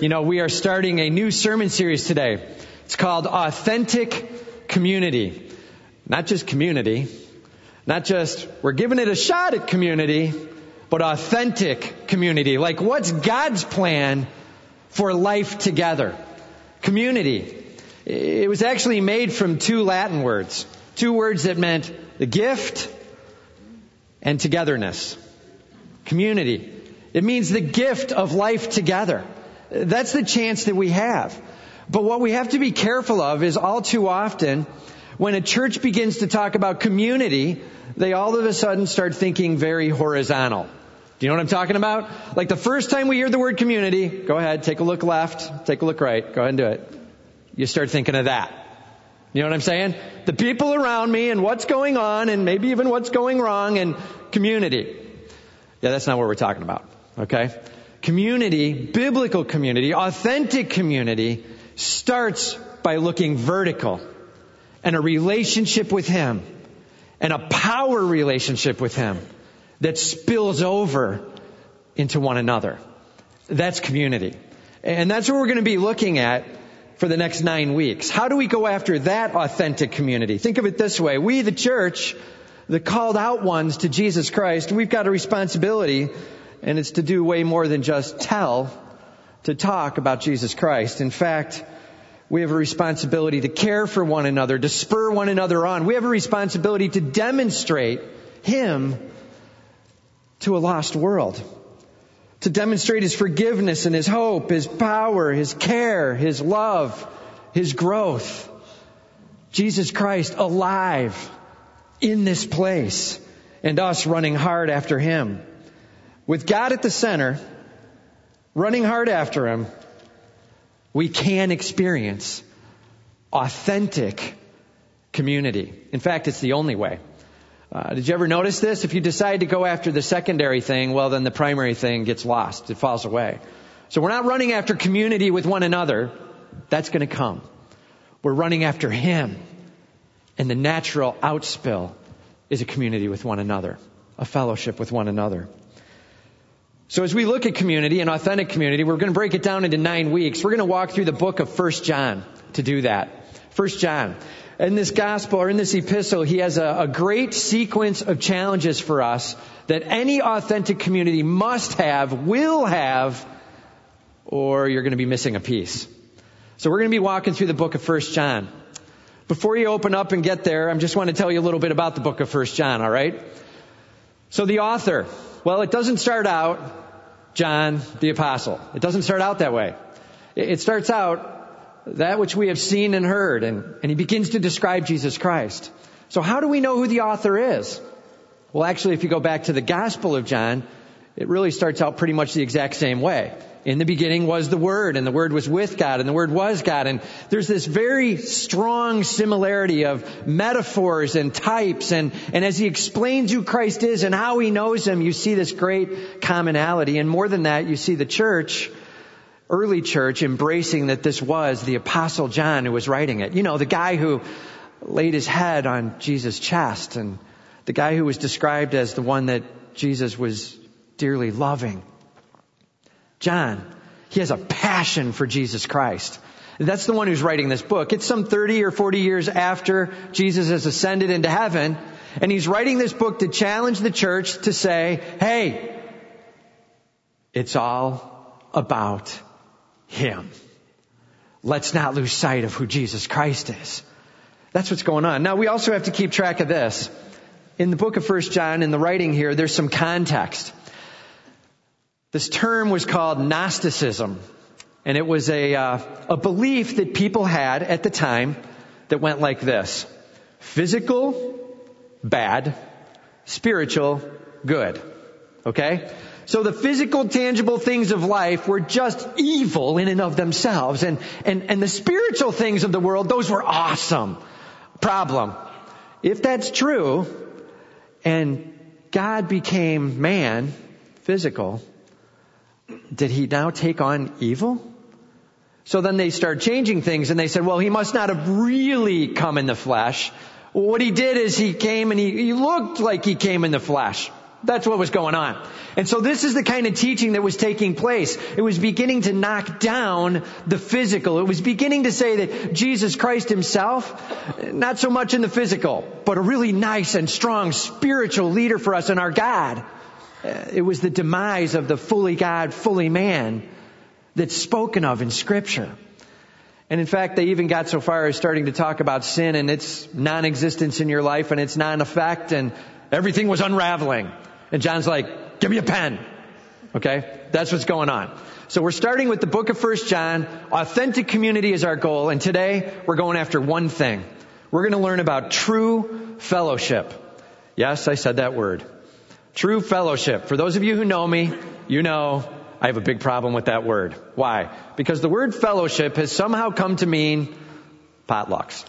You know, we are starting a new sermon series today. It's called Authentic Community. Not just community, not just we're giving it a shot at community, but authentic community. Like what's God's plan for life together? Community. It was actually made from two Latin words. Two words that meant the gift and togetherness. Community. It means the gift of life together. That's the chance that we have. But what we have to be careful of is all too often when a church begins to talk about community, they all of a sudden start thinking very horizontal. Do you know what I'm talking about? Like the first time we hear the word community, go ahead, take a look left, take a look right, go ahead and do it. You start thinking of that. You know what I'm saying? The people around me and what's going on and maybe even what's going wrong and community. Yeah, that's not what we're talking about. Okay? Community, biblical community, authentic community starts by looking vertical and a relationship with Him and a power relationship with Him that spills over into one another. That's community. And that's what we're going to be looking at for the next nine weeks. How do we go after that authentic community? Think of it this way. We, the church, the called out ones to Jesus Christ, we've got a responsibility and it's to do way more than just tell, to talk about Jesus Christ. In fact, we have a responsibility to care for one another, to spur one another on. We have a responsibility to demonstrate Him to a lost world. To demonstrate His forgiveness and His hope, His power, His care, His love, His growth. Jesus Christ alive in this place and us running hard after Him. With God at the center, running hard after Him, we can experience authentic community. In fact, it's the only way. Uh, did you ever notice this? If you decide to go after the secondary thing, well, then the primary thing gets lost. It falls away. So we're not running after community with one another. That's going to come. We're running after Him. And the natural outspill is a community with one another, a fellowship with one another. So as we look at community and authentic community, we're going to break it down into nine weeks. We're going to walk through the book of First John to do that. First John. In this gospel or in this epistle, he has a, a great sequence of challenges for us that any authentic community must have, will have, or you're going to be missing a piece. So we're going to be walking through the book of First John. Before you open up and get there, I just want to tell you a little bit about the book of First John, all right? So the author, well, it doesn't start out John the apostle. It doesn't start out that way. It starts out that which we have seen and heard, and, and he begins to describe Jesus Christ. So how do we know who the author is? Well, actually, if you go back to the Gospel of John, it really starts out pretty much the exact same way. In the beginning was the Word, and the Word was with God, and the Word was God. And there's this very strong similarity of metaphors and types, and, and as he explains who Christ is and how he knows him, you see this great commonality. And more than that, you see the church, early church, embracing that this was the Apostle John who was writing it. You know, the guy who laid his head on Jesus' chest, and the guy who was described as the one that Jesus was dearly loving. John, he has a passion for Jesus Christ. That's the one who's writing this book. It's some 30 or 40 years after Jesus has ascended into heaven, and he's writing this book to challenge the church to say, hey, it's all about Him. Let's not lose sight of who Jesus Christ is. That's what's going on. Now we also have to keep track of this. In the book of First John, in the writing here, there's some context. This term was called Gnosticism, and it was a, uh, a belief that people had at the time that went like this. Physical, bad. Spiritual, good. Okay? So the physical, tangible things of life were just evil in and of themselves. And, and, and the spiritual things of the world, those were awesome. Problem. If that's true, and God became man, physical, did he now take on evil? So then they start changing things and they said, well, he must not have really come in the flesh. What he did is he came and he, he looked like he came in the flesh. That's what was going on. And so this is the kind of teaching that was taking place. It was beginning to knock down the physical. It was beginning to say that Jesus Christ himself, not so much in the physical, but a really nice and strong spiritual leader for us and our God. Uh, it was the demise of the fully God, fully man that's spoken of in scripture. And in fact, they even got so far as starting to talk about sin and its non-existence in your life and its non-effect and everything was unraveling. And John's like, give me a pen. Okay? That's what's going on. So we're starting with the book of First John. Authentic community is our goal. And today we're going after one thing. We're going to learn about true fellowship. Yes, I said that word. True fellowship. For those of you who know me, you know I have a big problem with that word. Why? Because the word fellowship has somehow come to mean potlucks.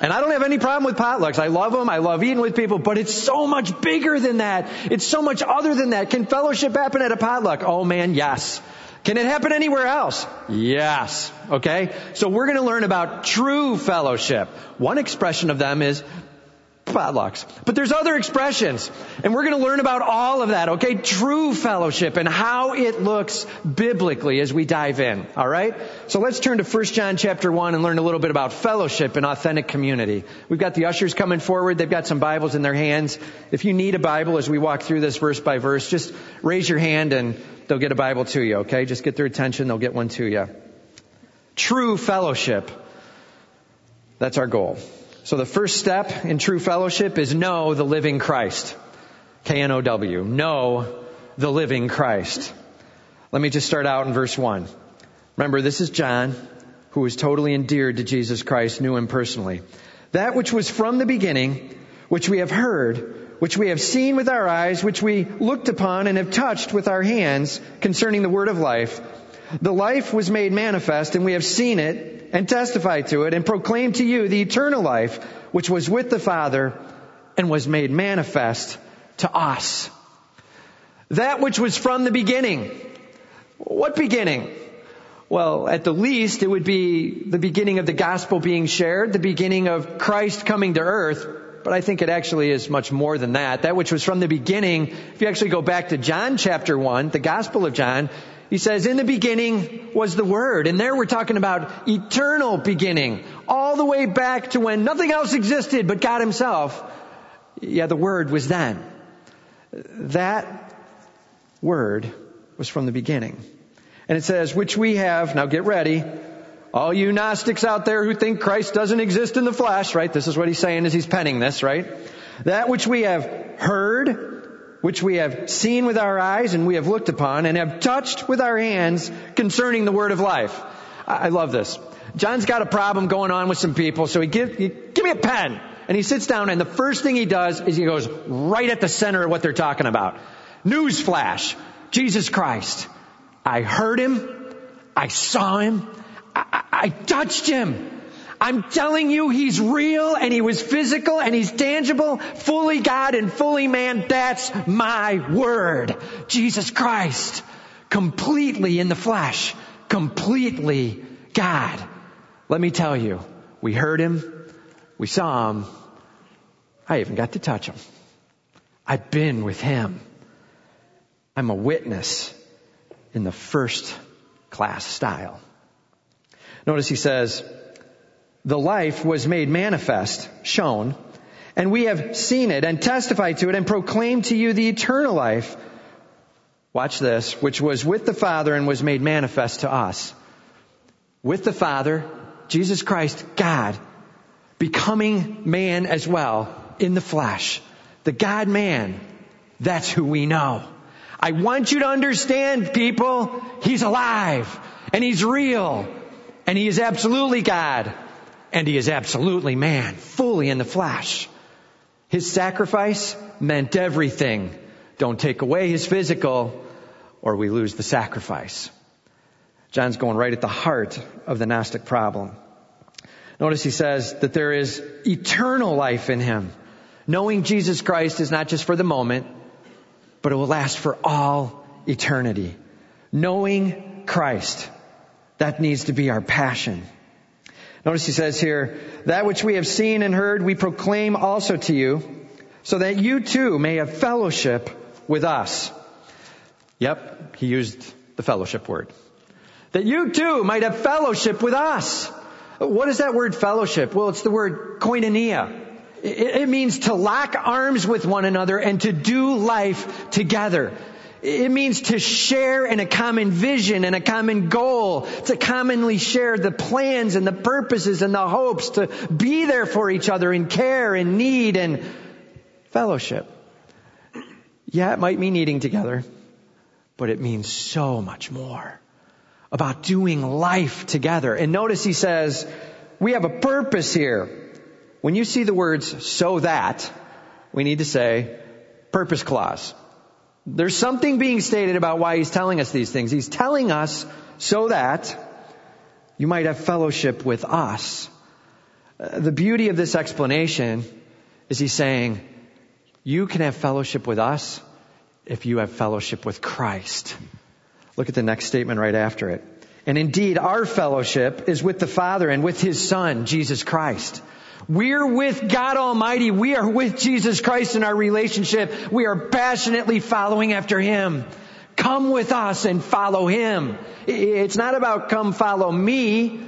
And I don't have any problem with potlucks. I love them. I love eating with people, but it's so much bigger than that. It's so much other than that. Can fellowship happen at a potluck? Oh man, yes. Can it happen anywhere else? Yes. Okay? So we're going to learn about true fellowship. One expression of them is potlucks. But there's other expressions. And we're going to learn about all of that, okay? True fellowship and how it looks biblically as we dive in. All right? So let's turn to 1 John chapter 1 and learn a little bit about fellowship and authentic community. We've got the ushers coming forward. They've got some Bibles in their hands. If you need a Bible as we walk through this verse by verse, just raise your hand and they'll get a Bible to you, okay? Just get their attention. They'll get one to you. True fellowship. That's our goal. So the first step in true fellowship is know the living Christ. K-N-O-W. Know the living Christ. Let me just start out in verse 1. Remember, this is John, who was totally endeared to Jesus Christ, knew him personally. That which was from the beginning, which we have heard, which we have seen with our eyes, which we looked upon and have touched with our hands concerning the word of life. The life was made manifest and we have seen it and testify to it and proclaim to you the eternal life which was with the Father and was made manifest to us. That which was from the beginning. What beginning? Well, at the least, it would be the beginning of the gospel being shared, the beginning of Christ coming to earth, but I think it actually is much more than that. That which was from the beginning, if you actually go back to John chapter 1, the Gospel of John, he says, in the beginning was the Word. And there we're talking about eternal beginning. All the way back to when nothing else existed but God Himself. Yeah, the Word was then. That Word was from the beginning. And it says, which we have, now get ready, all you Gnostics out there who think Christ doesn't exist in the flesh, right? This is what he's saying as he's penning this, right? That which we have heard which we have seen with our eyes and we have looked upon and have touched with our hands concerning the word of life. I love this. John's got a problem going on with some people, so he gives, he, give me a pen. And he sits down and the first thing he does is he goes right at the center of what they're talking about. Newsflash. Jesus Christ. I heard him. I saw him. I, I, I touched him. I'm telling you, He's real and He was physical and He's tangible, fully God and fully man. That's my word. Jesus Christ, completely in the flesh, completely God. Let me tell you, we heard Him, we saw Him, I even got to touch Him. I've been with Him. I'm a witness in the first class style. Notice he says, the life was made manifest, shown, and we have seen it and testified to it and proclaimed to you the eternal life. Watch this, which was with the Father and was made manifest to us. With the Father, Jesus Christ, God, becoming man as well in the flesh. The God man, that's who we know. I want you to understand, people, He's alive and He's real and He is absolutely God and he is absolutely man, fully in the flesh. His sacrifice meant everything. Don't take away his physical or we lose the sacrifice. John's going right at the heart of the Gnostic problem. Notice he says that there is eternal life in him. Knowing Jesus Christ is not just for the moment, but it will last for all eternity. Knowing Christ, that needs to be our passion. Notice he says here, that which we have seen and heard we proclaim also to you, so that you too may have fellowship with us. Yep, he used the fellowship word. That you too might have fellowship with us. What is that word fellowship? Well, it's the word koinonia. It means to lock arms with one another and to do life together. It means to share in a common vision and a common goal, to commonly share the plans and the purposes and the hopes, to be there for each other in care and need and fellowship. Yeah, it might mean eating together, but it means so much more about doing life together. And notice he says, we have a purpose here. When you see the words so that, we need to say purpose clause. There's something being stated about why he's telling us these things. He's telling us so that you might have fellowship with us. Uh, the beauty of this explanation is he's saying, you can have fellowship with us if you have fellowship with Christ. Look at the next statement right after it. And indeed, our fellowship is with the Father and with His Son, Jesus Christ. We're with God Almighty. We are with Jesus Christ in our relationship. We are passionately following after Him. Come with us and follow Him. It's not about come follow me.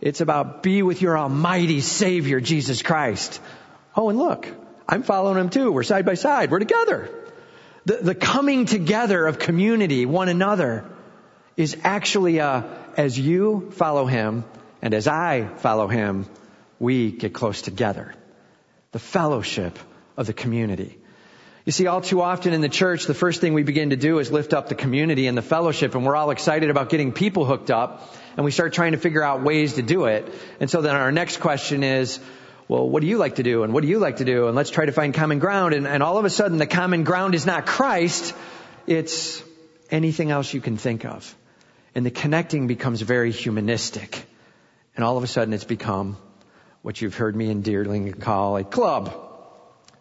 It's about be with your Almighty Savior, Jesus Christ. Oh, and look, I'm following Him too. We're side by side. We're together. The, the coming together of community, one another, is actually a, as you follow Him and as I follow Him, we get close together. The fellowship of the community. You see, all too often in the church, the first thing we begin to do is lift up the community and the fellowship, and we're all excited about getting people hooked up, and we start trying to figure out ways to do it. And so then our next question is, well, what do you like to do? And what do you like to do? And let's try to find common ground. And, and all of a sudden, the common ground is not Christ, it's anything else you can think of. And the connecting becomes very humanistic. And all of a sudden, it's become what you've heard me and Deerling call a club.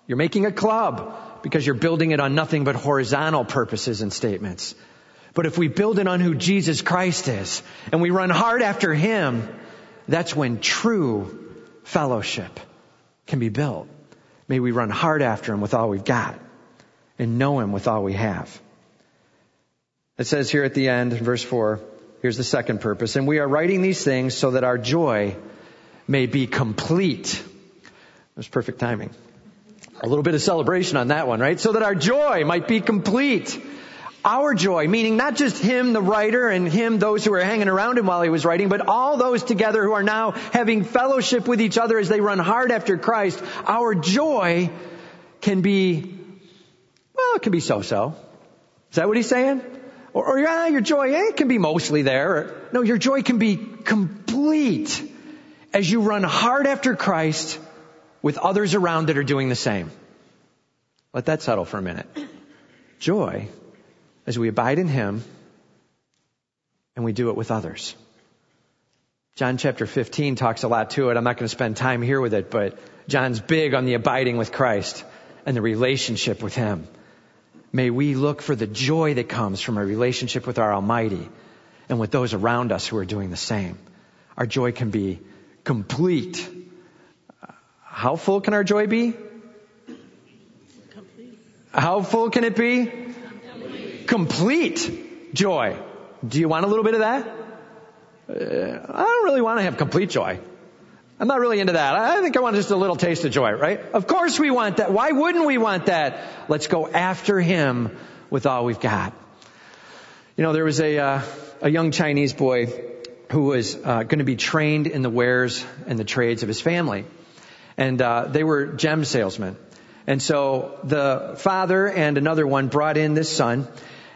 You're making a club because you're building it on nothing but horizontal purposes and statements. But if we build it on who Jesus Christ is and we run hard after Him, that's when true fellowship can be built. May we run hard after Him with all we've got and know Him with all we have. It says here at the end, verse 4, here's the second purpose. And we are writing these things so that our joy may be complete. It was perfect timing. A little bit of celebration on that one, right? So that our joy might be complete. Our joy, meaning not just him, the writer, and him, those who were hanging around him while he was writing, but all those together who are now having fellowship with each other as they run hard after Christ. Our joy can be, well, it can be so-so. Is that what he's saying? Or, or yeah, your joy, eh, it can be mostly there. No, your joy can be complete as you run hard after Christ with others around that are doing the same. Let that settle for a minute. Joy as we abide in Him and we do it with others. John chapter 15 talks a lot to it. I'm not going to spend time here with it, but John's big on the abiding with Christ and the relationship with Him. May we look for the joy that comes from a relationship with our Almighty and with those around us who are doing the same. Our joy can be complete. How full can our joy be? Complete. How full can it be? Complete. complete joy. Do you want a little bit of that? Uh, I don't really want to have complete joy. I'm not really into that. I think I want just a little taste of joy, right? Of course we want that. Why wouldn't we want that? Let's go after Him with all we've got. You know, there was a, uh, a young Chinese boy who was uh, going to be trained in the wares and the trades of his family. And uh, they were gem salesmen. And so the father and another one brought in this son,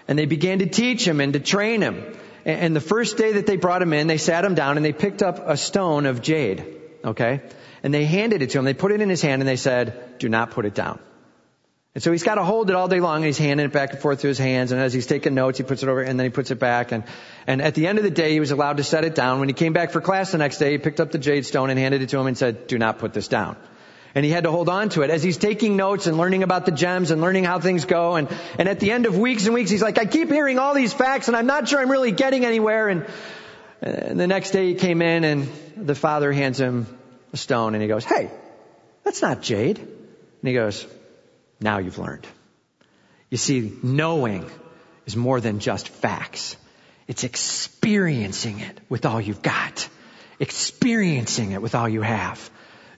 and they began to teach him and to train him. And the first day that they brought him in, they sat him down and they picked up a stone of jade. Okay? And they handed it to him. They put it in his hand and they said, do not put it down. And so he's got to hold it all day long and he's handing it back and forth through his hands and as he's taking notes he puts it over and then he puts it back and, and at the end of the day he was allowed to set it down. When he came back for class the next day he picked up the jade stone and handed it to him and said, do not put this down. And he had to hold on to it as he's taking notes and learning about the gems and learning how things go and, and at the end of weeks and weeks he's like, I keep hearing all these facts and I'm not sure I'm really getting anywhere and, and the next day he came in and the father hands him a stone and he goes, hey, that's not jade. And he goes, Now you've learned. You see, knowing is more than just facts. It's experiencing it with all you've got. Experiencing it with all you have.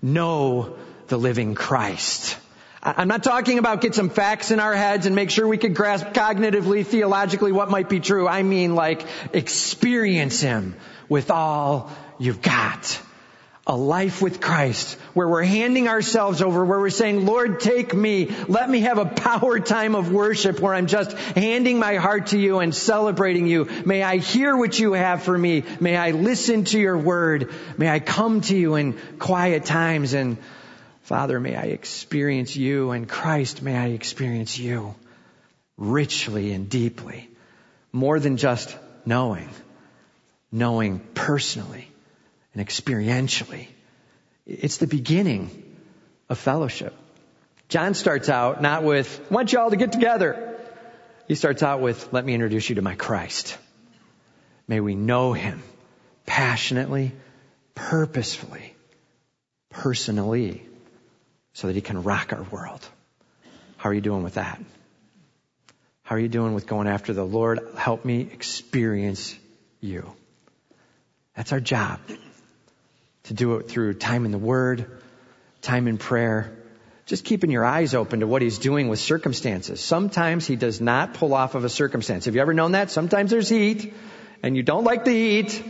Know the living Christ. I'm not talking about get some facts in our heads and make sure we can grasp cognitively, theologically what might be true. I mean like experience Him with all you've got a life with Christ where we're handing ourselves over, where we're saying, Lord, take me. Let me have a power time of worship where I'm just handing my heart to you and celebrating you. May I hear what you have for me. May I listen to your word. May I come to you in quiet times and Father, may I experience you and Christ, may I experience you richly and deeply. More than just knowing, knowing personally and experientially. It's the beginning of fellowship. John starts out not with, I want you all to get together. He starts out with, let me introduce you to my Christ. May we know him passionately, purposefully, personally, so that he can rock our world. How are you doing with that? How are you doing with going after the Lord? Help me experience you. That's our job to do it through time in the Word, time in prayer, just keeping your eyes open to what He's doing with circumstances. Sometimes He does not pull off of a circumstance. Have you ever known that? Sometimes there's heat, and you don't like the heat,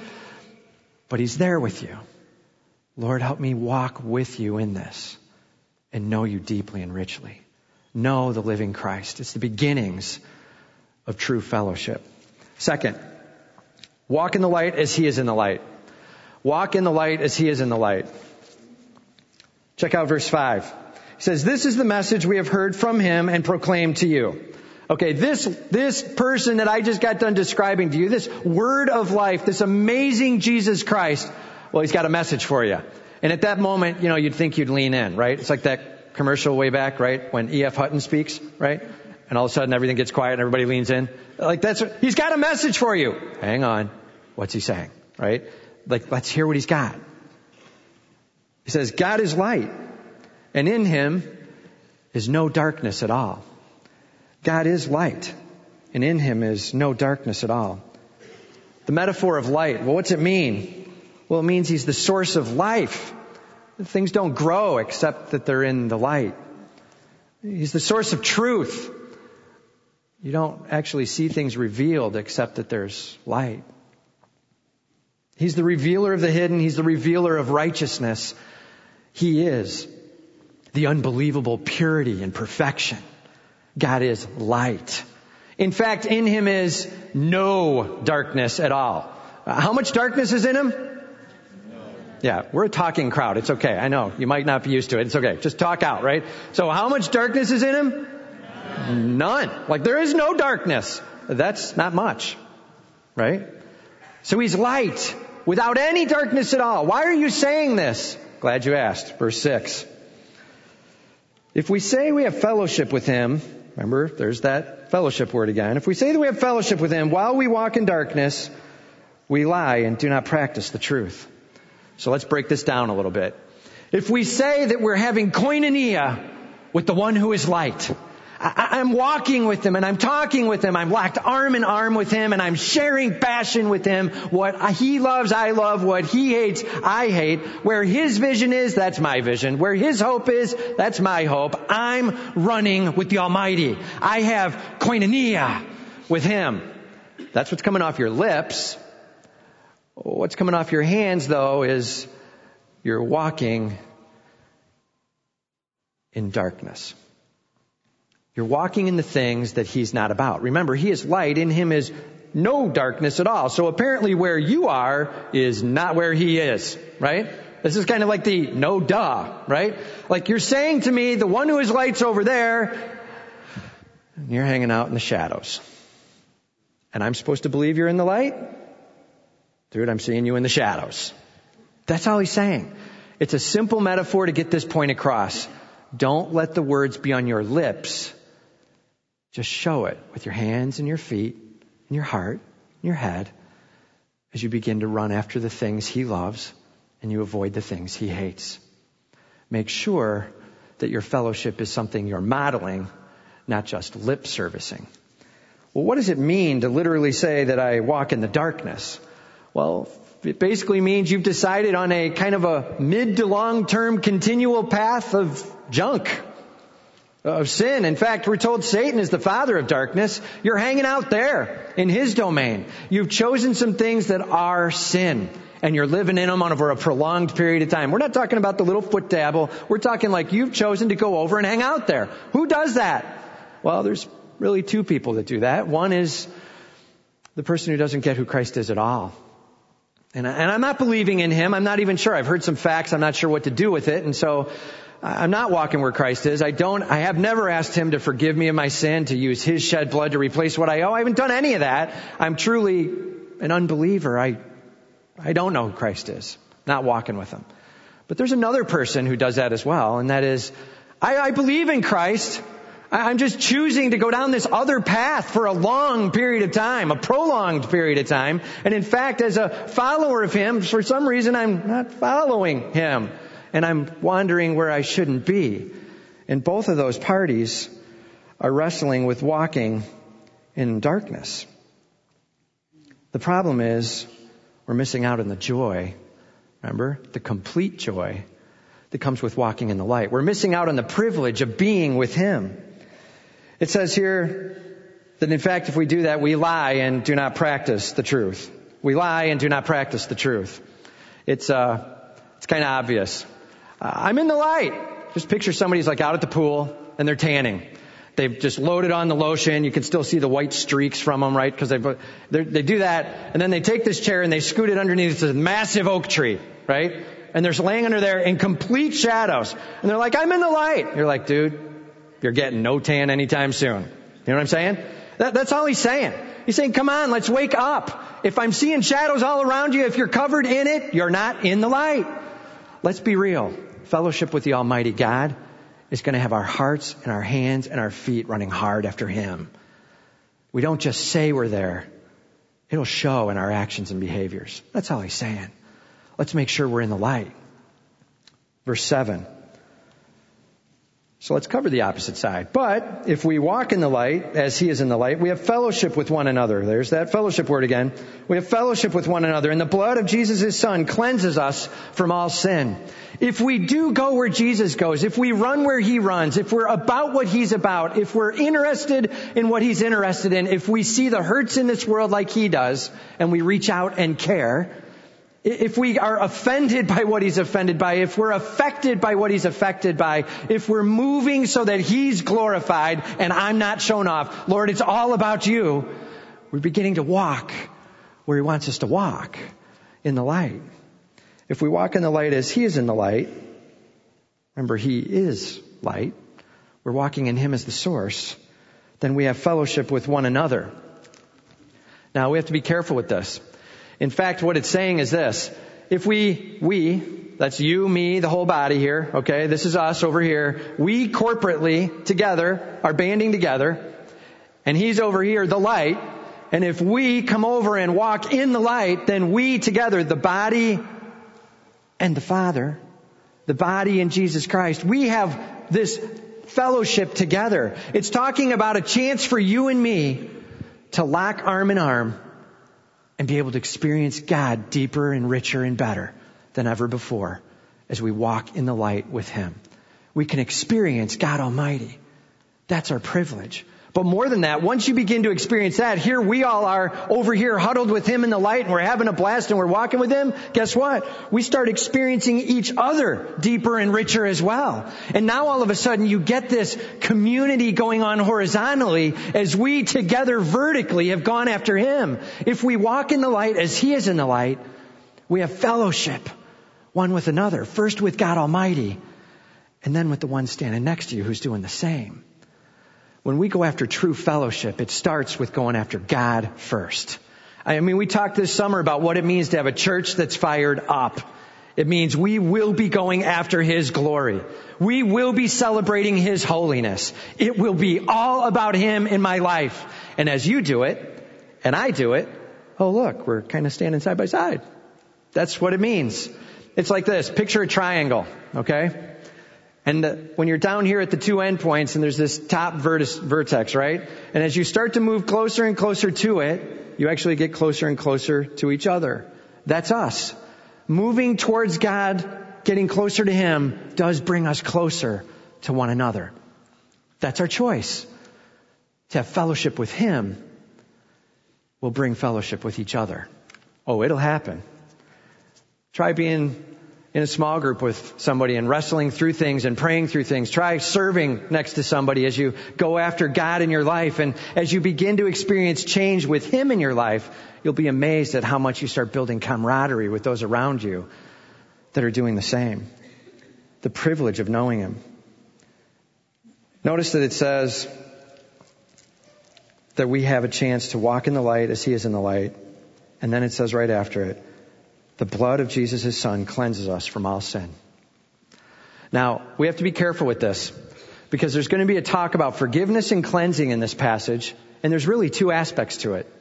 but He's there with you. Lord, help me walk with you in this and know you deeply and richly. Know the living Christ. It's the beginnings of true fellowship. Second, walk in the light as He is in the light. Walk in the light as he is in the light. Check out verse 5. He says, This is the message we have heard from him and proclaimed to you. Okay, this, this person that I just got done describing to you, this word of life, this amazing Jesus Christ, well, he's got a message for you. And at that moment, you know, you'd think you'd lean in, right? It's like that commercial way back, right? When E.F. Hutton speaks, right? And all of a sudden everything gets quiet and everybody leans in. Like that's, he's got a message for you. Hang on. What's he saying? Right? Like, let's hear what he's got. He says, God is light, and in him is no darkness at all. God is light, and in him is no darkness at all. The metaphor of light, well, what's it mean? Well, it means he's the source of life. Things don't grow except that they're in the light. He's the source of truth. You don't actually see things revealed except that there's light. He's the revealer of the hidden. He's the revealer of righteousness. He is the unbelievable purity and perfection. God is light. In fact, in Him is no darkness at all. How much darkness is in Him? Yeah, we're a talking crowd. It's okay. I know. You might not be used to it. It's okay. Just talk out, right? So how much darkness is in Him? None. None. Like there is no darkness. That's not much. Right? So He's light without any darkness at all. Why are you saying this? Glad you asked. Verse 6. If we say we have fellowship with him, remember, there's that fellowship word again. If we say that we have fellowship with him while we walk in darkness, we lie and do not practice the truth. So let's break this down a little bit. If we say that we're having koinonia with the one who is light, I, am walking with him and I'm talking with him. I'm locked arm in arm with him and I'm sharing passion with him. What he loves, I love. What he hates, I hate. Where his vision is, that's my vision. Where his hope is, that's my hope. I'm running with the Almighty. I have koinonia with him. That's what's coming off your lips. What's coming off your hands though is you're walking in darkness. You're walking in the things that he's not about. Remember, he is light. In him is no darkness at all. So apparently where you are is not where he is, right? This is kind of like the no duh, right? Like you're saying to me, the one who is light's over there, and you're hanging out in the shadows. And I'm supposed to believe you're in the light? Dude, I'm seeing you in the shadows. That's all he's saying. It's a simple metaphor to get this point across. Don't let the words be on your lips just show it with your hands and your feet and your heart and your head as you begin to run after the things he loves and you avoid the things he hates. Make sure that your fellowship is something you're modeling, not just lip servicing. Well, what does it mean to literally say that I walk in the darkness? Well, it basically means you've decided on a kind of a mid to long term continual path of junk, of sin. In fact, we're told Satan is the father of darkness. You're hanging out there in his domain. You've chosen some things that are sin and you're living in them over a prolonged period of time. We're not talking about the little foot dabble. We're talking like you've chosen to go over and hang out there. Who does that? Well, there's really two people that do that. One is the person who doesn't get who Christ is at all. And, I, am not believing in him. I'm not even sure. I've heard some facts. I'm not sure what to do with it. And so I'm not walking where Christ is. I don't, I have never asked him to forgive me of my sin, to use his shed blood to replace what I owe. I haven't done any of that. I'm truly an unbeliever. I, I don't know who Christ is. Not walking with him. But there's another person who does that as well, and that is, I, I believe in Christ. I'm just choosing to go down this other path for a long period of time, a prolonged period of time. And in fact, as a follower of Him, for some reason I'm not following Him. And I'm wandering where I shouldn't be. And both of those parties are wrestling with walking in darkness. The problem is we're missing out on the joy. Remember? The complete joy that comes with walking in the light. We're missing out on the privilege of being with Him. It says here that in fact if we do that, we lie and do not practice the truth. We lie and do not practice the truth. It's, uh, it's kind of obvious. Uh, I'm in the light. Just picture somebody's like out at the pool and they're tanning. They've just loaded on the lotion. You can still see the white streaks from them, right? Because they they do that, and then they take this chair and they scoot it underneath this massive oak tree, right? And they're laying under there in complete shadows, and they're like, "I'm in the light." You're like, "Dude, you're getting no tan anytime soon. You know what I'm saying? That, that's all he's saying. He's saying, come on, let's wake up. If I'm seeing shadows all around you, if you're covered in it, you're not in the light. Let's be real. Fellowship with the Almighty God is going to have our hearts and our hands and our feet running hard after Him. We don't just say we're there. It'll show in our actions and behaviors. That's all he's saying. Let's make sure we're in the light. Verse 7. So let's cover the opposite side. But if we walk in the light as he is in the light, we have fellowship with one another. There's that fellowship word again. We have fellowship with one another and the blood of Jesus his son cleanses us from all sin. If we do go where Jesus goes, if we run where he runs, if we're about what he's about, if we're interested in what he's interested in, if we see the hurts in this world like he does and we reach out and care, if we are offended by what he's offended by, if we're affected by what he's affected by, if we're moving so that he's glorified and I'm not shown off, Lord, it's all about you. We're beginning to walk where he wants us to walk in the light. If we walk in the light as he is in the light, remember he is light, we're walking in him as the source, then we have fellowship with one another. Now we have to be careful with this. In fact, what it's saying is this. If we, we, that's you, me, the whole body here, okay? This is us over here. We corporately, together, are banding together, and he's over here, the light, and if we come over and walk in the light, then we together, the body and the Father, the body in Jesus Christ, we have this fellowship together. It's talking about a chance for you and me to lock arm in arm and be able to experience God deeper and richer and better than ever before as we walk in the light with Him. We can experience God Almighty. That's our privilege. But more than that, once you begin to experience that, here we all are over here huddled with Him in the light and we're having a blast and we're walking with Him. Guess what? We start experiencing each other deeper and richer as well. And now all of a sudden you get this community going on horizontally as we together vertically have gone after Him. If we walk in the light as He is in the light, we have fellowship one with another. First with God Almighty and then with the one standing next to you who's doing the same when we go after true fellowship, it starts with going after God first. I mean, we talked this summer about what it means to have a church that's fired up. It means we will be going after His glory. We will be celebrating His holiness. It will be all about Him in my life. And as you do it, and I do it, oh look, we're kind of standing side by side. That's what it means. It's like this. Picture a triangle, okay? And uh, when you're down here at the two endpoints and there's this top vertex, right? And as you start to move closer and closer to it, you actually get closer and closer to each other. That's us. Moving towards God, getting closer to Him does bring us closer to one another. That's our choice. To have fellowship with Him will bring fellowship with each other. Oh, it'll happen. Try being in a small group with somebody and wrestling through things and praying through things. Try serving next to somebody as you go after God in your life. And as you begin to experience change with Him in your life, you'll be amazed at how much you start building camaraderie with those around you that are doing the same. The privilege of knowing Him. Notice that it says that we have a chance to walk in the light as He is in the light. And then it says right after it, the blood of Jesus, his son, cleanses us from all sin. Now, we have to be careful with this because there's going to be a talk about forgiveness and cleansing in this passage, and there's really two aspects to it.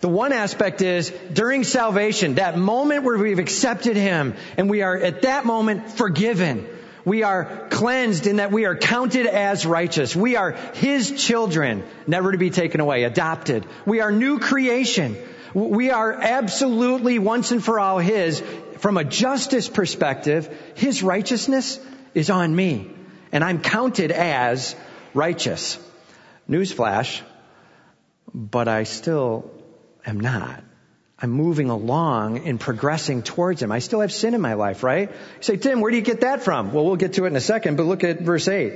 The one aspect is during salvation, that moment where we've accepted Him and we are at that moment forgiven. We are cleansed in that we are counted as righteous. We are His children, never to be taken away, adopted. We are new creation. We are absolutely once and for all His. From a justice perspective, His righteousness is on me. And I'm counted as righteous. Newsflash, but I still am not. I'm moving along and progressing towards Him. I still have sin in my life, right? You say, Tim, where do you get that from? Well, we'll get to it in a second, but look at verse 8.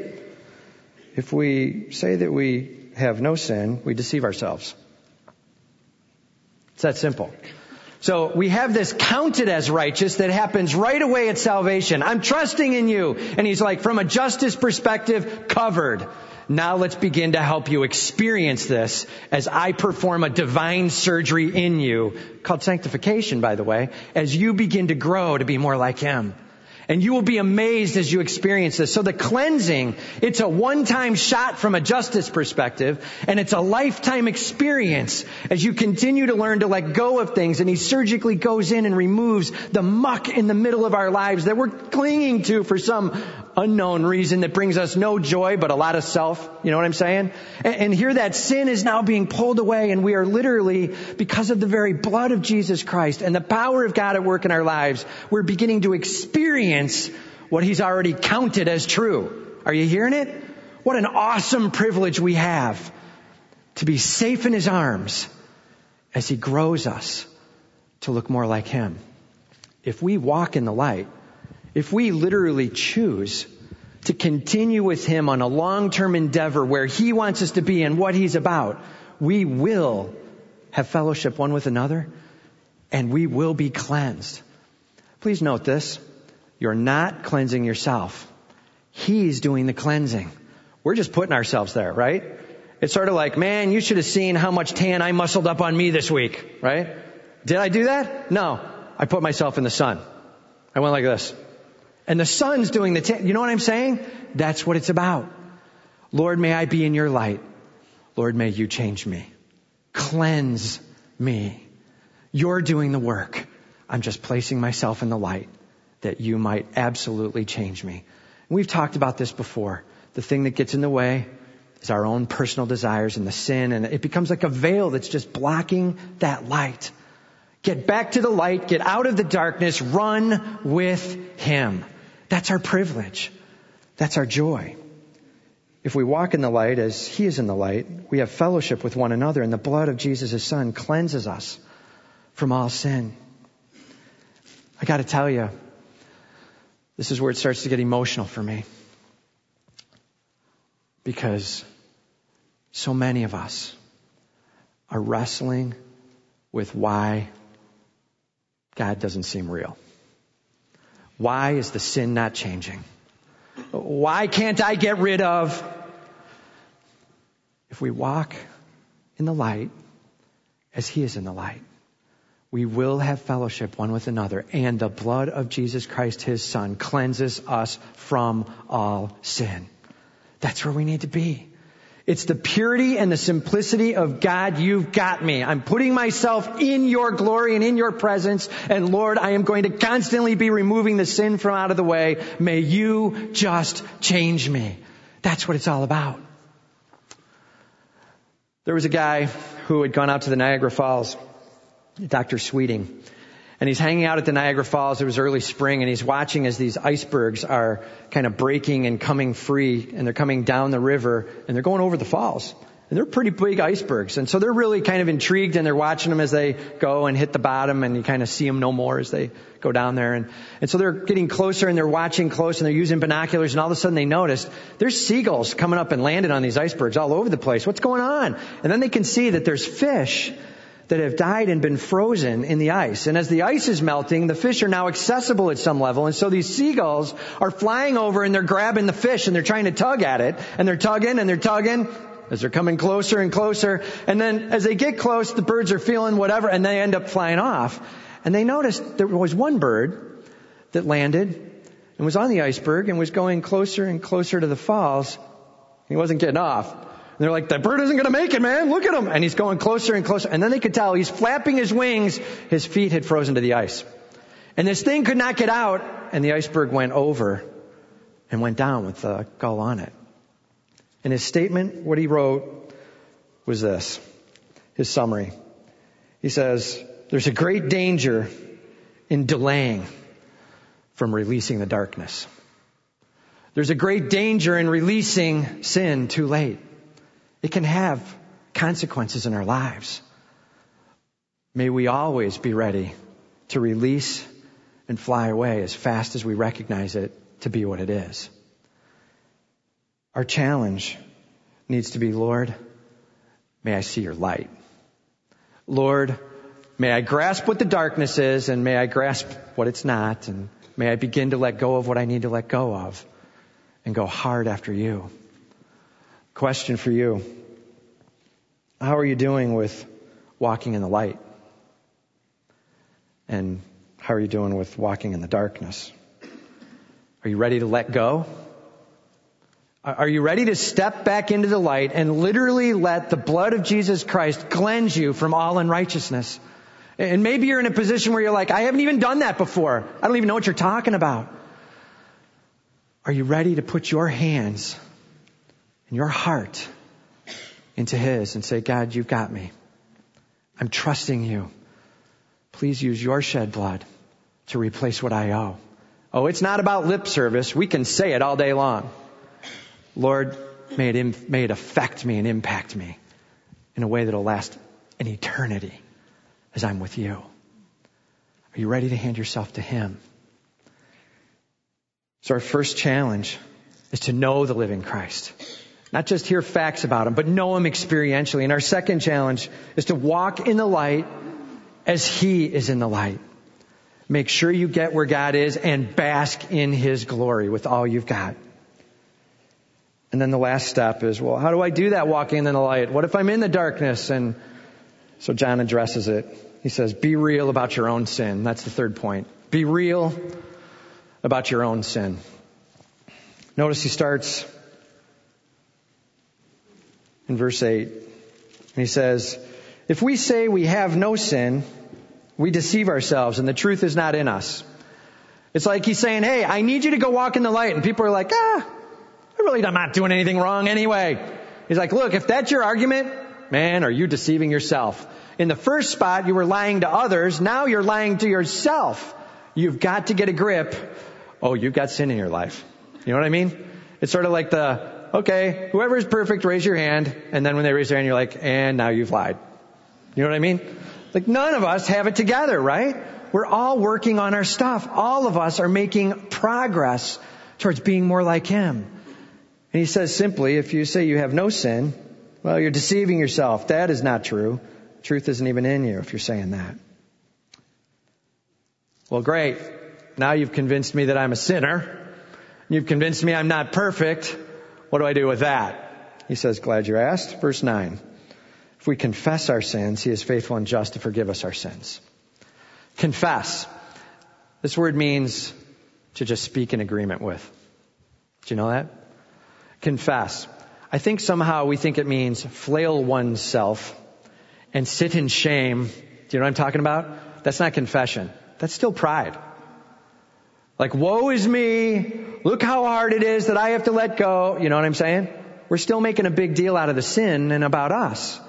If we say that we have no sin, we deceive ourselves. It's that simple. So we have this counted as righteous that happens right away at salvation. I'm trusting in you. And he's like, from a justice perspective, covered. Now let's begin to help you experience this as I perform a divine surgery in you, called sanctification, by the way, as you begin to grow to be more like Him. And you will be amazed as you experience this. So the cleansing, it's a one-time shot from a justice perspective, and it's a lifetime experience as you continue to learn to let go of things, and He surgically goes in and removes the muck in the middle of our lives that we're clinging to for some unknown reason that brings us no joy but a lot of self. You know what I'm saying? And, and here that sin is now being pulled away and we are literally, because of the very blood of Jesus Christ and the power of God at work in our lives, we're beginning to experience what He's already counted as true. Are you hearing it? What an awesome privilege we have to be safe in His arms as He grows us to look more like Him. If we walk in the light, if we literally choose to continue with Him on a long-term endeavor where He wants us to be and what He's about, we will have fellowship one with another and we will be cleansed. Please note this. You're not cleansing yourself. He's doing the cleansing. We're just putting ourselves there, right? It's sort of like, man, you should have seen how much tan I muscled up on me this week, right? Did I do that? No. I put myself in the sun. I went like this. And the sun's doing the, t- you know what I'm saying? That's what it's about. Lord, may I be in your light. Lord, may you change me. Cleanse me. You're doing the work. I'm just placing myself in the light that you might absolutely change me. We've talked about this before. The thing that gets in the way is our own personal desires and the sin, and it becomes like a veil that's just blocking that light. Get back to the light, get out of the darkness, run with Him. That's our privilege. That's our joy. If we walk in the light as He is in the light, we have fellowship with one another, and the blood of Jesus, His Son, cleanses us from all sin. I gotta tell you, this is where it starts to get emotional for me. Because so many of us are wrestling with why God doesn't seem real. Why is the sin not changing? Why can't I get rid of? If we walk in the light as He is in the light, we will have fellowship one with another, and the blood of Jesus Christ, His Son, cleanses us from all sin. That's where we need to be. It's the purity and the simplicity of God, you've got me. I'm putting myself in your glory and in your presence. And Lord, I am going to constantly be removing the sin from out of the way. May you just change me. That's what it's all about. There was a guy who had gone out to the Niagara Falls, Dr. Sweeting. And he's hanging out at the Niagara Falls. It was early spring and he's watching as these icebergs are kind of breaking and coming free and they're coming down the river and they're going over the falls. And they're pretty big icebergs. And so they're really kind of intrigued and they're watching them as they go and hit the bottom and you kind of see them no more as they go down there. And, and so they're getting closer and they're watching close and they're using binoculars and all of a sudden they notice there's seagulls coming up and landing on these icebergs all over the place. What's going on? And then they can see that there's fish that have died and been frozen in the ice. And as the ice is melting, the fish are now accessible at some level. And so these seagulls are flying over and they're grabbing the fish and they're trying to tug at it. And they're tugging and they're tugging as they're coming closer and closer. And then as they get close, the birds are feeling whatever and they end up flying off. And they noticed there was one bird that landed and was on the iceberg and was going closer and closer to the falls. He wasn't getting off. And they're like, that bird isn't going to make it, man. Look at him. And he's going closer and closer. And then they could tell he's flapping his wings. His feet had frozen to the ice. And this thing could not get out. And the iceberg went over and went down with the gull on it. And his statement, what he wrote, was this. His summary. He says, there's a great danger in delaying from releasing the darkness. There's a great danger in releasing sin too late. It can have consequences in our lives. May we always be ready to release and fly away as fast as we recognize it to be what it is. Our challenge needs to be, Lord, may I see your light. Lord, may I grasp what the darkness is and may I grasp what it's not and may I begin to let go of what I need to let go of and go hard after you. Question for you. How are you doing with walking in the light? And how are you doing with walking in the darkness? Are you ready to let go? Are you ready to step back into the light and literally let the blood of Jesus Christ cleanse you from all unrighteousness? And maybe you're in a position where you're like, I haven't even done that before. I don't even know what you're talking about. Are you ready to put your hands and your heart into His and say, God, you've got me. I'm trusting you. Please use your shed blood to replace what I owe. Oh, it's not about lip service. We can say it all day long. Lord, may it, may it affect me and impact me in a way that'll last an eternity as I'm with you. Are you ready to hand yourself to Him? So our first challenge is to know the living Christ. Not just hear facts about Him, but know Him experientially. And our second challenge is to walk in the light as He is in the light. Make sure you get where God is and bask in His glory with all you've got. And then the last step is, well, how do I do that walking in the light? What if I'm in the darkness? And so John addresses it. He says, be real about your own sin. That's the third point. Be real about your own sin. Notice he starts in verse 8. And he says, if we say we have no sin, we deceive ourselves and the truth is not in us. It's like he's saying, hey, I need you to go walk in the light. And people are like, ah, I really am not doing anything wrong anyway. He's like, look, if that's your argument, man, are you deceiving yourself? In the first spot, you were lying to others. Now you're lying to yourself. You've got to get a grip. Oh, you've got sin in your life. You know what I mean? It's sort of like the, okay, whoever is perfect, raise your hand. And then when they raise their hand, you're like, and now you've lied. You know what I mean? Like none of us have it together, right? We're all working on our stuff. All of us are making progress towards being more like Him. And he says simply, if you say you have no sin, well, you're deceiving yourself. That is not true. Truth isn't even in you if you're saying that. Well, great. Now you've convinced me that I'm a sinner. You've convinced me I'm not perfect. What do I do with that? He says, glad you asked. Verse 9. If we confess our sins, He is faithful and just to forgive us our sins. Confess. This word means to just speak in agreement with. Do you know that? confess. I think somehow we think it means flail oneself and sit in shame. Do you know what I'm talking about? That's not confession. That's still pride. Like, woe is me. Look how hard it is that I have to let go. You know what I'm saying? We're still making a big deal out of the sin and about us.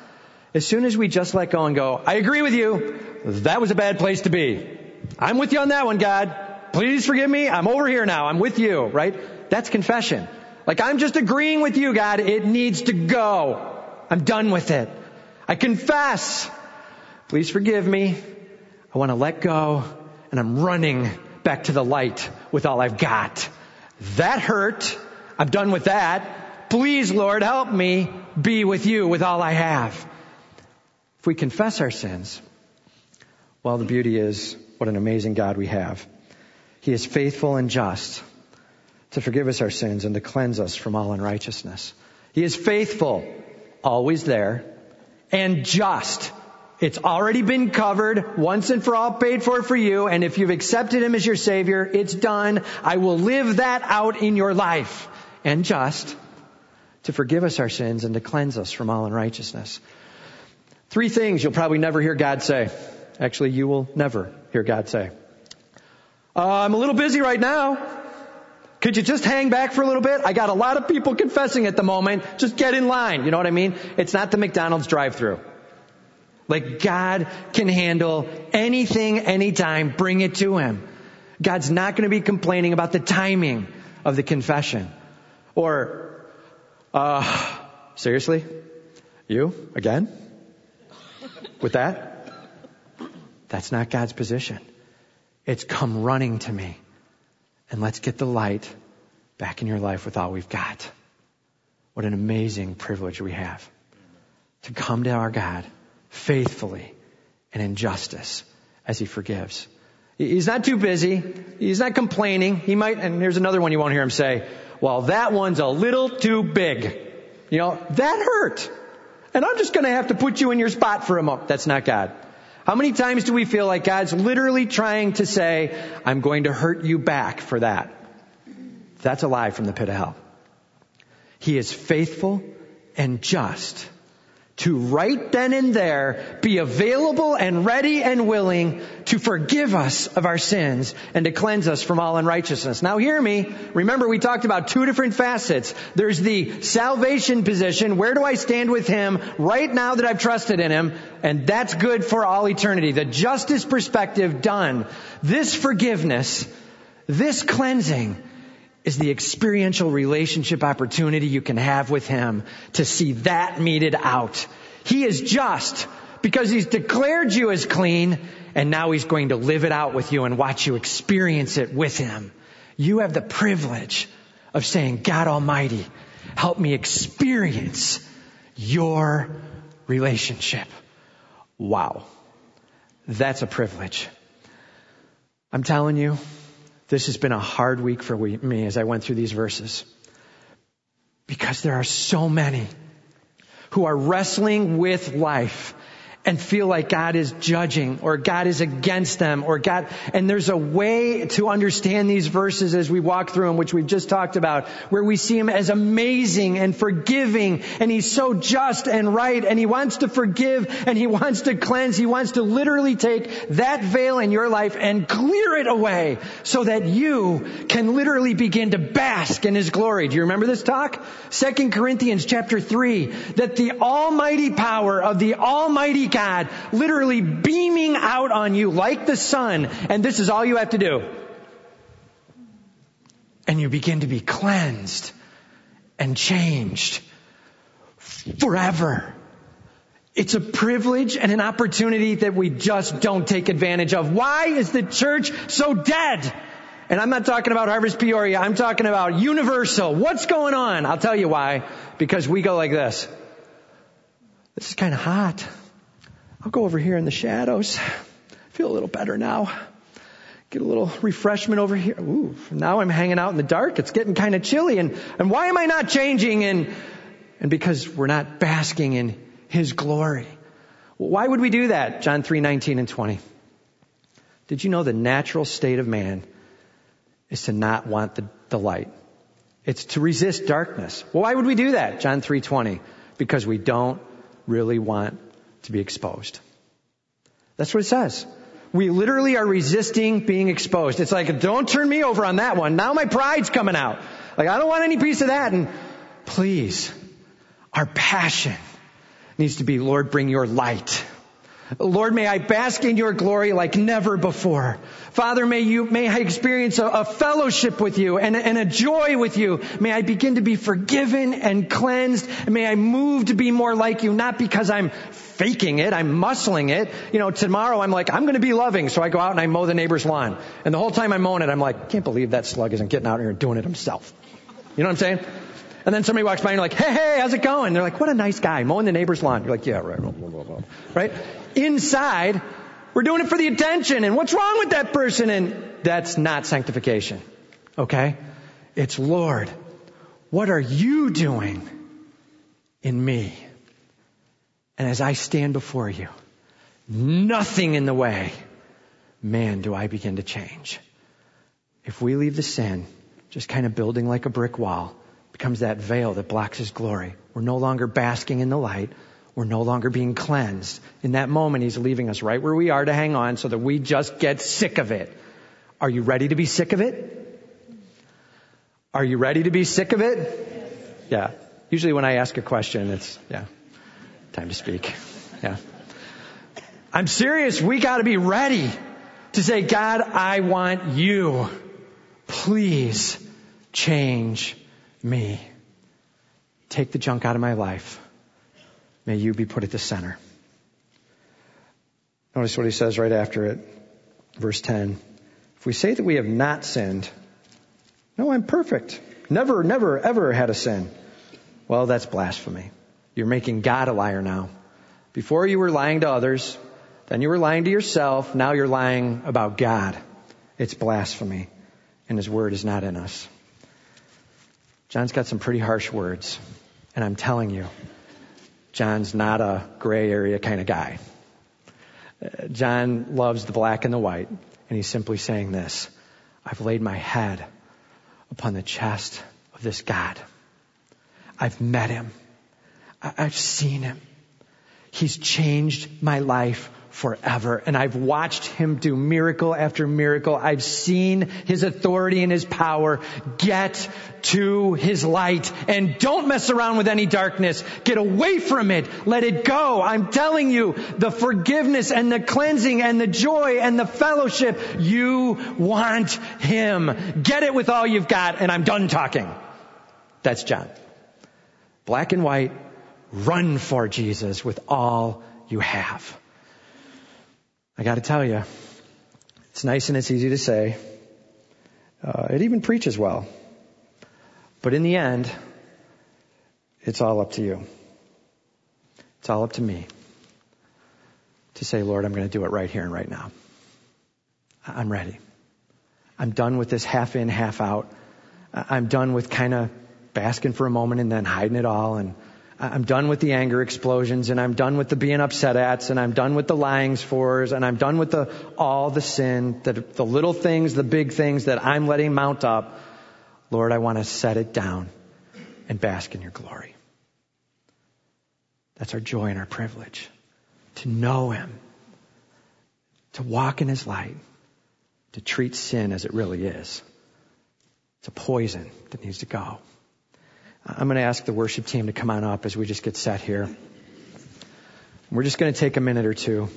As soon as we just let go and go, I agree with you. That was a bad place to be. I'm with you on that one, God. Please forgive me. I'm over here now. I'm with you, right? That's confession. Like I'm just agreeing with you, God. It needs to go. I'm done with it. I confess. Please forgive me. I want to let go and I'm running back to the light with all I've got. That hurt. I'm done with that. Please, Lord, help me be with you with all I have. If we confess our sins, well, the beauty is what an amazing God we have. He is faithful and just to forgive us our sins and to cleanse us from all unrighteousness. He is faithful, always there, and just. It's already been covered, once and for all paid for for you, and if you've accepted Him as your Savior, it's done. I will live that out in your life. And just to forgive us our sins and to cleanse us from all unrighteousness. Three things you'll probably never hear God say. Actually, you will never hear God say. Uh, I'm a little busy right now. Could you just hang back for a little bit? I got a lot of people confessing at the moment. Just get in line. You know what I mean? It's not the McDonald's drive through. Like God can handle anything, anytime. Bring it to Him. God's not going to be complaining about the timing of the confession. Or, uh, seriously? You? Again? With that? That's not God's position. It's come running to me. And let's get the light back in your life with all we've got. What an amazing privilege we have to come to our God faithfully and in justice as He forgives. He's not too busy. He's not complaining. He might, and here's another one you won't hear him say, well, that one's a little too big. You know, that hurt. And I'm just gonna have to put you in your spot for a moment. That's not God. How many times do we feel like God's literally trying to say, I'm going to hurt you back for that? That's a lie from the pit of hell. He is faithful and just to right then and there be available and ready and willing to forgive us of our sins and to cleanse us from all unrighteousness. Now hear me. Remember we talked about two different facets. There's the salvation position. Where do I stand with Him right now that I've trusted in Him? And that's good for all eternity. The justice perspective done. This forgiveness, this cleansing, is the experiential relationship opportunity you can have with Him to see that meted out. He is just because He's declared you as clean and now He's going to live it out with you and watch you experience it with Him. You have the privilege of saying, God Almighty, help me experience your relationship. Wow. That's a privilege. I'm telling you, this has been a hard week for me as I went through these verses. Because there are so many who are wrestling with life and feel like God is judging or God is against them or God, and there's a way to understand these verses as we walk through them, which we've just talked about, where we see Him as amazing and forgiving and He's so just and right and He wants to forgive and He wants to cleanse. He wants to literally take that veil in your life and clear it away so that you can literally begin to bask in His glory. Do you remember this talk? Second Corinthians chapter three, that the almighty power of the almighty God literally beaming out on you like the sun, and this is all you have to do. And you begin to be cleansed and changed forever. It's a privilege and an opportunity that we just don't take advantage of. Why is the church so dead? And I'm not talking about Harvest Peoria. I'm talking about universal. What's going on? I'll tell you why. Because we go like this. This is kind of hot. I'll go over here in the shadows. Feel a little better now. Get a little refreshment over here. Ooh, now I'm hanging out in the dark. It's getting kind of chilly. And, and why am I not changing? And, and because we're not basking in His glory. Why would we do that? John 3, 19 and 20. Did you know the natural state of man is to not want the, the light? It's to resist darkness. Well, why would we do that? John 3:20. Because we don't really want to be exposed. That's what it says. We literally are resisting being exposed. It's like, don't turn me over on that one. Now my pride's coming out. Like, I don't want any piece of that. And please, our passion needs to be, Lord, bring your light. Lord, may I bask in your glory like never before. Father, may you, may I experience a, a fellowship with you and, and, a joy with you. May I begin to be forgiven and cleansed. May I move to be more like you, not because I'm faking it, I'm muscling it. You know, tomorrow I'm like, I'm going to be loving. So I go out and I mow the neighbor's lawn. And the whole time I'm mowing it, I'm like, I can't believe that slug isn't getting out here and doing it himself. You know what I'm saying? And then somebody walks by and you're like, hey, hey, how's it going? They're like, what a nice guy, mowing the neighbor's lawn. You're like, yeah, right. Right? Inside, we're doing it for the attention. And what's wrong with that person? And that's not sanctification. Okay? It's Lord, what are you doing in me? And as I stand before you, nothing in the way, man, do I begin to change. If we leave the sin, just kind of building like a brick wall, becomes that veil that blocks his glory. We're no longer basking in the light. We're no longer being cleansed. In that moment, he's leaving us right where we are to hang on so that we just get sick of it. Are you ready to be sick of it? Are you ready to be sick of it? Yeah. Usually when I ask a question, it's, yeah, time to speak. Yeah. I'm serious. We gotta be ready to say, God, I want you. Please change me. Take the junk out of my life. May you be put at the center. Notice what he says right after it. Verse 10. If we say that we have not sinned, no, I'm perfect. Never, never, ever had a sin. Well, that's blasphemy. You're making God a liar now. Before you were lying to others, then you were lying to yourself, now you're lying about God. It's blasphemy, and His Word is not in us. John's got some pretty harsh words, and I'm telling you, John's not a gray area kind of guy. Uh, John loves the black and the white, and he's simply saying this I've laid my head upon the chest of this God. I've met him. I've seen him. He's changed my life forever. And I've watched him do miracle after miracle. I've seen his authority and his power. Get to his light and don't mess around with any darkness. Get away from it. Let it go. I'm telling you, the forgiveness and the cleansing and the joy and the fellowship, you want him. Get it with all you've got and I'm done talking. That's John. Black and white, run for Jesus with all you have. I got to tell you, it's nice and it's easy to say. Uh, it even preaches well. But in the end, it's all up to you. It's all up to me to say, Lord, I'm going to do it right here and right now. I'm ready. I'm done with this half in, half out. I'm done with kind of basking for a moment and then hiding it all and I'm done with the anger explosions and I'm done with the being upset ats and I'm done with the lyings fors and I'm done with the, all the sin, the, the little things, the big things that I'm letting mount up. Lord, I want to set it down and bask in your glory. That's our joy and our privilege. To know Him. To walk in His light. To treat sin as it really is. It's a poison that needs to go. I'm going to ask the worship team to come on up as we just get set here. We're just going to take a minute or two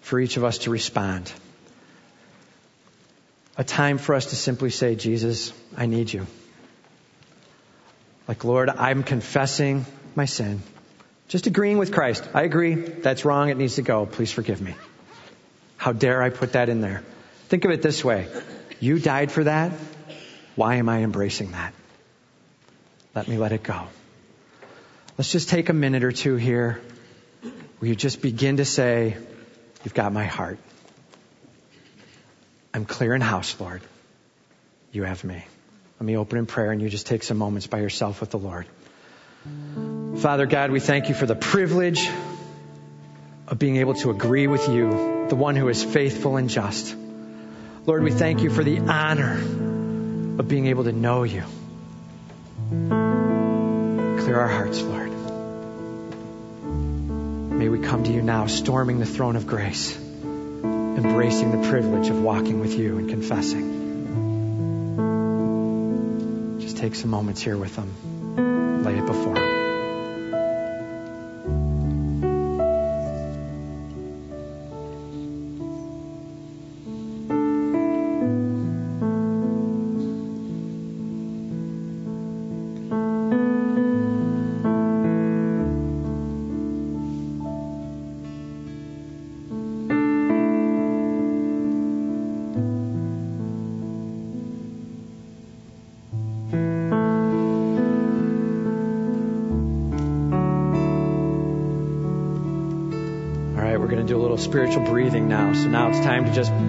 for each of us to respond. A time for us to simply say, Jesus, I need you. Like, Lord, I'm confessing my sin. Just agreeing with Christ. I agree. That's wrong. It needs to go. Please forgive me. How dare I put that in there? Think of it this way. You died for that. Why am I embracing that? Let me let it go. Let's just take a minute or two here where you just begin to say, You've got my heart. I'm clear in house, Lord. You have me. Let me open in prayer and you just take some moments by yourself with the Lord. Father God, we thank you for the privilege of being able to agree with you, the one who is faithful and just. Lord, we thank you for the honor of being able to know you Clear our hearts, Lord. May we come to you now, storming the throne of grace, embracing the privilege of walking with you and confessing. Just take some moments here with them,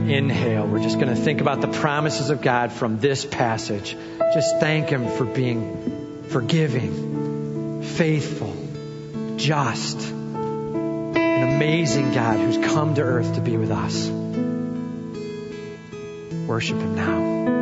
inhale. We're just going to think about the promises of God from this passage. Just thank Him for being forgiving, faithful, just, an amazing God who's come to earth to be with us. Worship Him now.